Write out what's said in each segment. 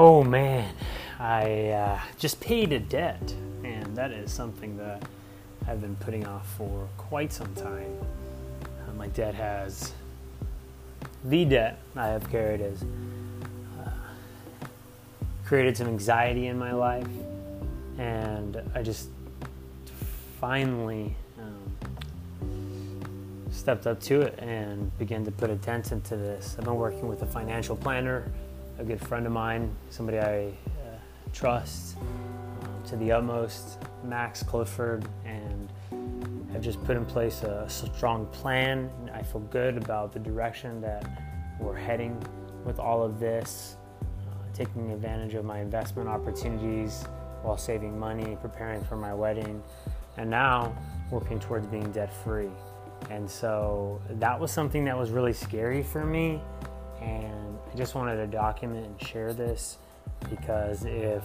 Oh man, I uh, just paid a debt, and that is something that I've been putting off for quite some time. Uh, my debt has the debt I have carried has uh, created some anxiety in my life, and I just finally um, stepped up to it and began to put attention to this. I've been working with a financial planner a good friend of mine, somebody I uh, trust um, to the utmost, Max Clifford, and have just put in place a strong plan. I feel good about the direction that we're heading with all of this, uh, taking advantage of my investment opportunities while saving money, preparing for my wedding, and now working towards being debt free. And so that was something that was really scary for me. And just wanted to document and share this because if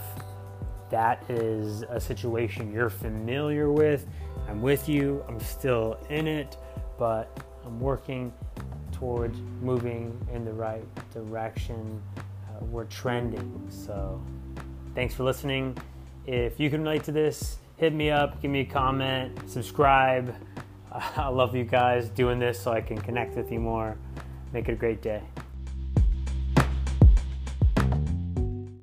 that is a situation you're familiar with, I'm with you, I'm still in it, but I'm working towards moving in the right direction. Uh, we're trending. So, thanks for listening. If you can relate to this, hit me up, give me a comment, subscribe. I love you guys doing this so I can connect with you more. Make it a great day.